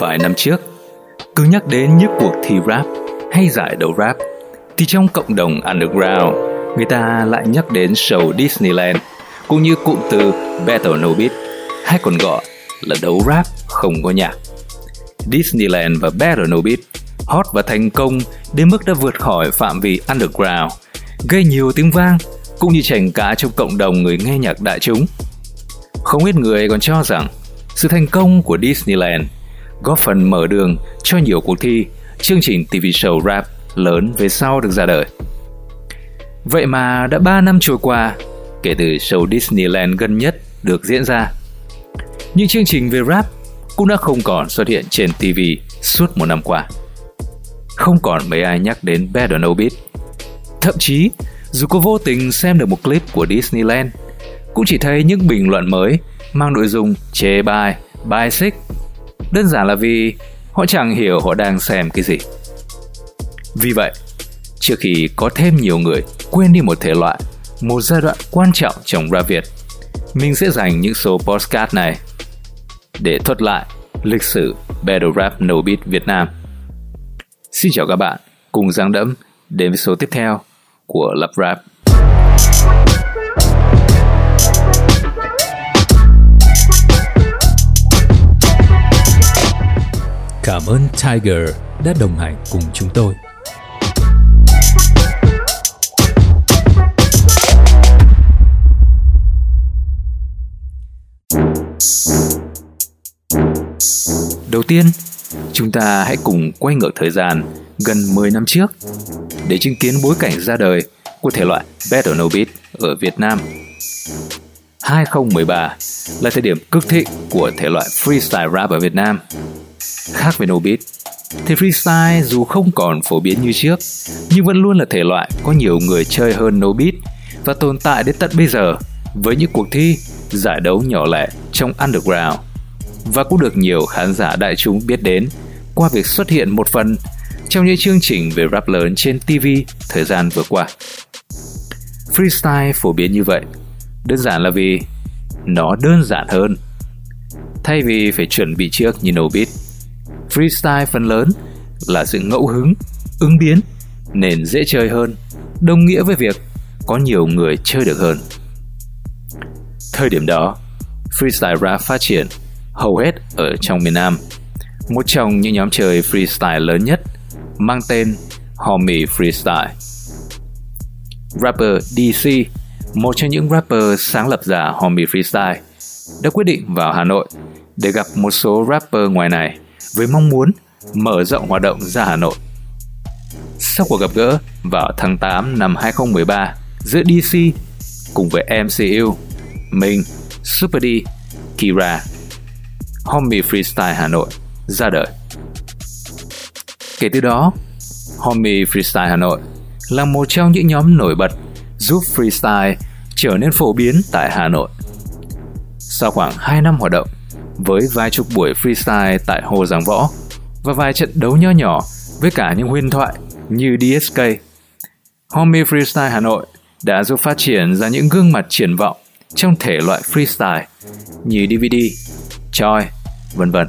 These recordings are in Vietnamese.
vài năm trước, cứ nhắc đến những cuộc thi rap hay giải đấu rap, thì trong cộng đồng underground, người ta lại nhắc đến show Disneyland cũng như cụm từ Battle No Beat hay còn gọi là đấu rap không có nhạc. Disneyland và Battle No Beat hot và thành công đến mức đã vượt khỏi phạm vi underground, gây nhiều tiếng vang cũng như tranh cá trong cộng đồng người nghe nhạc đại chúng. Không ít người còn cho rằng sự thành công của Disneyland góp phần mở đường cho nhiều cuộc thi, chương trình TV show rap lớn về sau được ra đời. Vậy mà đã 3 năm trôi qua kể từ show Disneyland gần nhất được diễn ra. Những chương trình về rap cũng đã không còn xuất hiện trên TV suốt một năm qua. Không còn mấy ai nhắc đến Bad or Beat. Thậm chí, dù có vô tình xem được một clip của Disneyland, cũng chỉ thấy những bình luận mới mang nội dung chê bai, bài xích. Đơn giản là vì họ chẳng hiểu họ đang xem cái gì. Vì vậy, trước khi có thêm nhiều người quên đi một thể loại, một giai đoạn quan trọng trong rap Việt, mình sẽ dành những số postcard này để thuật lại lịch sử Battle Rap No Beat Việt Nam. Xin chào các bạn, cùng Giang Đẫm đến với số tiếp theo của Lập Rap. Cảm ơn Tiger đã đồng hành cùng chúng tôi. Đầu tiên, chúng ta hãy cùng quay ngược thời gian gần 10 năm trước để chứng kiến bối cảnh ra đời của thể loại Battle No Beat ở Việt Nam. 2013 là thời điểm cực thịnh của thể loại freestyle rap ở Việt Nam. Khác với No Beat, thì freestyle dù không còn phổ biến như trước, nhưng vẫn luôn là thể loại có nhiều người chơi hơn No Beat và tồn tại đến tận bây giờ với những cuộc thi, giải đấu nhỏ lẻ trong underground và cũng được nhiều khán giả đại chúng biết đến qua việc xuất hiện một phần trong những chương trình về rap lớn trên TV thời gian vừa qua. Freestyle phổ biến như vậy, đơn giản là vì nó đơn giản hơn. Thay vì phải chuẩn bị trước như no beat, freestyle phần lớn là sự ngẫu hứng, ứng biến nên dễ chơi hơn, đồng nghĩa với việc có nhiều người chơi được hơn. Thời điểm đó, freestyle rap phát triển hầu hết ở trong miền Nam. Một trong những nhóm chơi freestyle lớn nhất mang tên Homie Freestyle. Rapper DC, một trong những rapper sáng lập giả Homie Freestyle, đã quyết định vào Hà Nội để gặp một số rapper ngoài này với mong muốn mở rộng hoạt động ra Hà Nội. Sau cuộc gặp gỡ vào tháng 8 năm 2013 giữa DC cùng với MCU, mình, Super D, Kira Homie Freestyle Hà Nội ra đời. Kể từ đó, Homie Freestyle Hà Nội là một trong những nhóm nổi bật giúp freestyle trở nên phổ biến tại Hà Nội. Sau khoảng 2 năm hoạt động, với vài chục buổi freestyle tại Hồ Giảng Võ và vài trận đấu nho nhỏ với cả những huyền thoại như DSK, Homie Freestyle Hà Nội đã giúp phát triển ra những gương mặt triển vọng trong thể loại freestyle như DVD, choi, vân vân.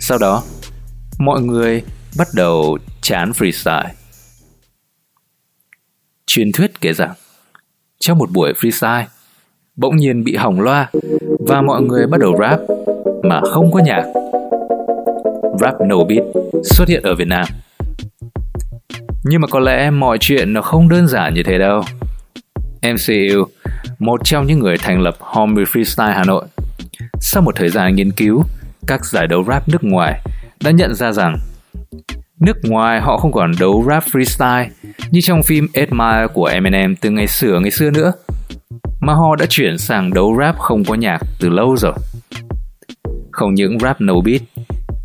Sau đó, mọi người bắt đầu chán freestyle. Truyền thuyết kể rằng, trong một buổi freestyle, bỗng nhiên bị hỏng loa và mọi người bắt đầu rap mà không có nhạc. Rap no beat xuất hiện ở Việt Nam. Nhưng mà có lẽ mọi chuyện nó không đơn giản như thế đâu. MCU, một trong những người thành lập Homie Freestyle Hà Nội, sau một thời gian nghiên cứu, các giải đấu rap nước ngoài đã nhận ra rằng nước ngoài họ không còn đấu rap freestyle như trong phim 8 Mile của Eminem từ ngày xưa ngày xưa nữa, mà họ đã chuyển sang đấu rap không có nhạc từ lâu rồi. Không những rap no beat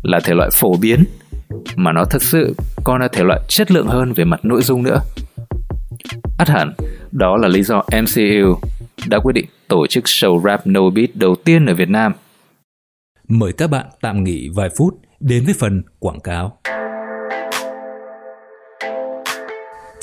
là thể loại phổ biến, mà nó thực sự còn là thể loại chất lượng hơn về mặt nội dung nữa. Át hẳn, đó là lý do MCU đã quyết định tổ chức show rap no beat đầu tiên ở Việt Nam. Mời các bạn tạm nghỉ vài phút đến với phần quảng cáo.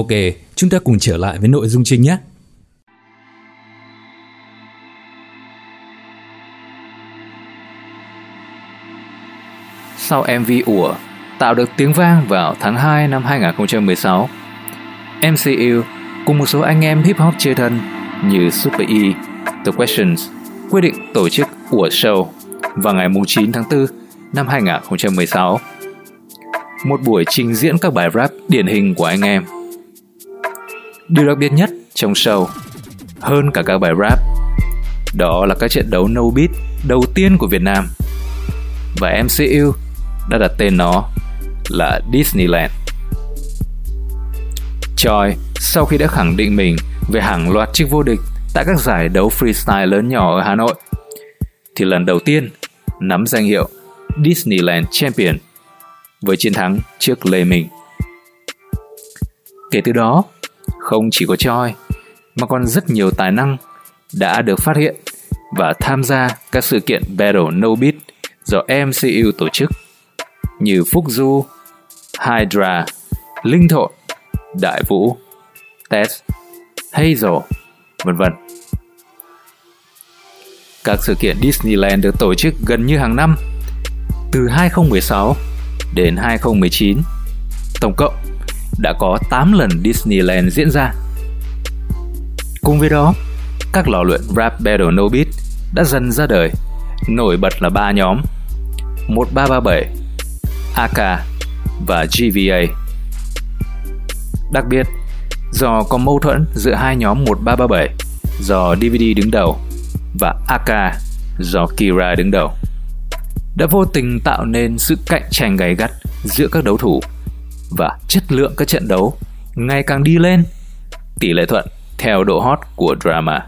Ok, chúng ta cùng trở lại với nội dung chính nhé. Sau MV ủa tạo được tiếng vang vào tháng 2 năm 2016, MCU cùng một số anh em hip hop chơi thân như Super E, The Questions quyết định tổ chức ủa show vào ngày 9 tháng 4 năm 2016. Một buổi trình diễn các bài rap điển hình của anh em. Điều đặc biệt nhất trong show hơn cả các bài rap đó là các trận đấu no beat đầu tiên của Việt Nam và MCU đã đặt tên nó là Disneyland. Choi sau khi đã khẳng định mình về hàng loạt chức vô địch tại các giải đấu freestyle lớn nhỏ ở Hà Nội, thì lần đầu tiên nắm danh hiệu Disneyland Champion với chiến thắng trước Lê Minh. Kể từ đó, không chỉ có Choi mà còn rất nhiều tài năng đã được phát hiện và tham gia các sự kiện Battle No Beat do MCU tổ chức như Phúc Du, Hydra, Linh Thộn, Đại Vũ, Tess, Hazel, vân vân. Các sự kiện Disneyland được tổ chức gần như hàng năm từ 2016 đến 2019. Tổng cộng đã có 8 lần Disneyland diễn ra. Cùng với đó, các lò luyện rap battle no beat đã dần ra đời, nổi bật là ba nhóm 1337, AK và GVA. Đặc biệt, do có mâu thuẫn giữa hai nhóm 1337 do DVD đứng đầu và AK do Kira đứng đầu đã vô tình tạo nên sự cạnh tranh gay gắt giữa các đấu thủ và chất lượng các trận đấu ngày càng đi lên tỷ lệ thuận theo độ hot của drama.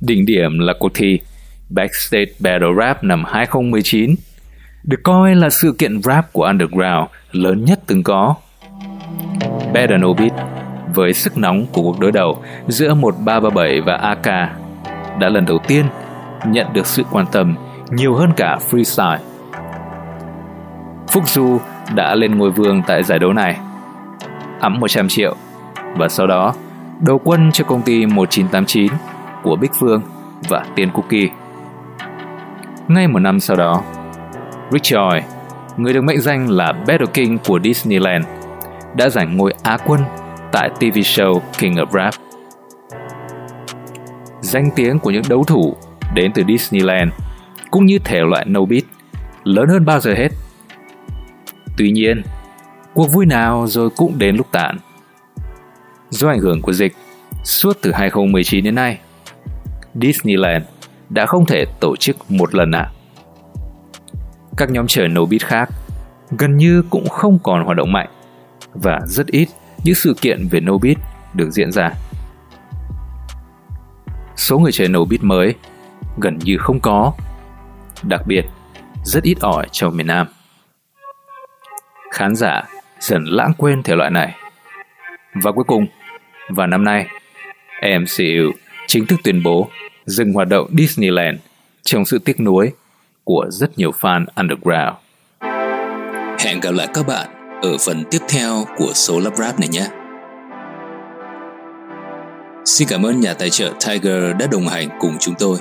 Đỉnh điểm là cuộc thi Backstage Battle Rap năm 2019 được coi là sự kiện rap của underground lớn nhất từng có. Battle No Beat với sức nóng của cuộc đối đầu giữa 1337 và AK đã lần đầu tiên nhận được sự quan tâm nhiều hơn cả freestyle. Phúc Du đã lên ngôi vương tại giải đấu này, ấm 100 triệu và sau đó đầu quân cho công ty 1989 của Bích Phương và Tiên Cookie. Ngay một năm sau đó, Rick Joy, người được mệnh danh là Battle King của Disneyland, đã giành ngôi Á quân tại TV show King of Rap. Danh tiếng của những đấu thủ đến từ Disneyland cũng như thể loại no beat lớn hơn bao giờ hết. Tuy nhiên, cuộc vui nào rồi cũng đến lúc tàn. Do ảnh hưởng của dịch, suốt từ 2019 đến nay, Disneyland đã không thể tổ chức một lần nào. Các nhóm trời nổ beat khác gần như cũng không còn hoạt động mạnh và rất ít những sự kiện về Nobit được diễn ra. Số người chơi Nobit mới gần như không có, đặc biệt rất ít ỏi trong miền Nam. Khán giả dần lãng quên thể loại này. Và cuối cùng, vào năm nay, MCU chính thức tuyên bố dừng hoạt động Disneyland trong sự tiếc nuối của rất nhiều fan underground. Hẹn gặp lại các bạn ở phần tiếp theo của số lắp ráp này nhé. Xin cảm ơn nhà tài trợ Tiger đã đồng hành cùng chúng tôi.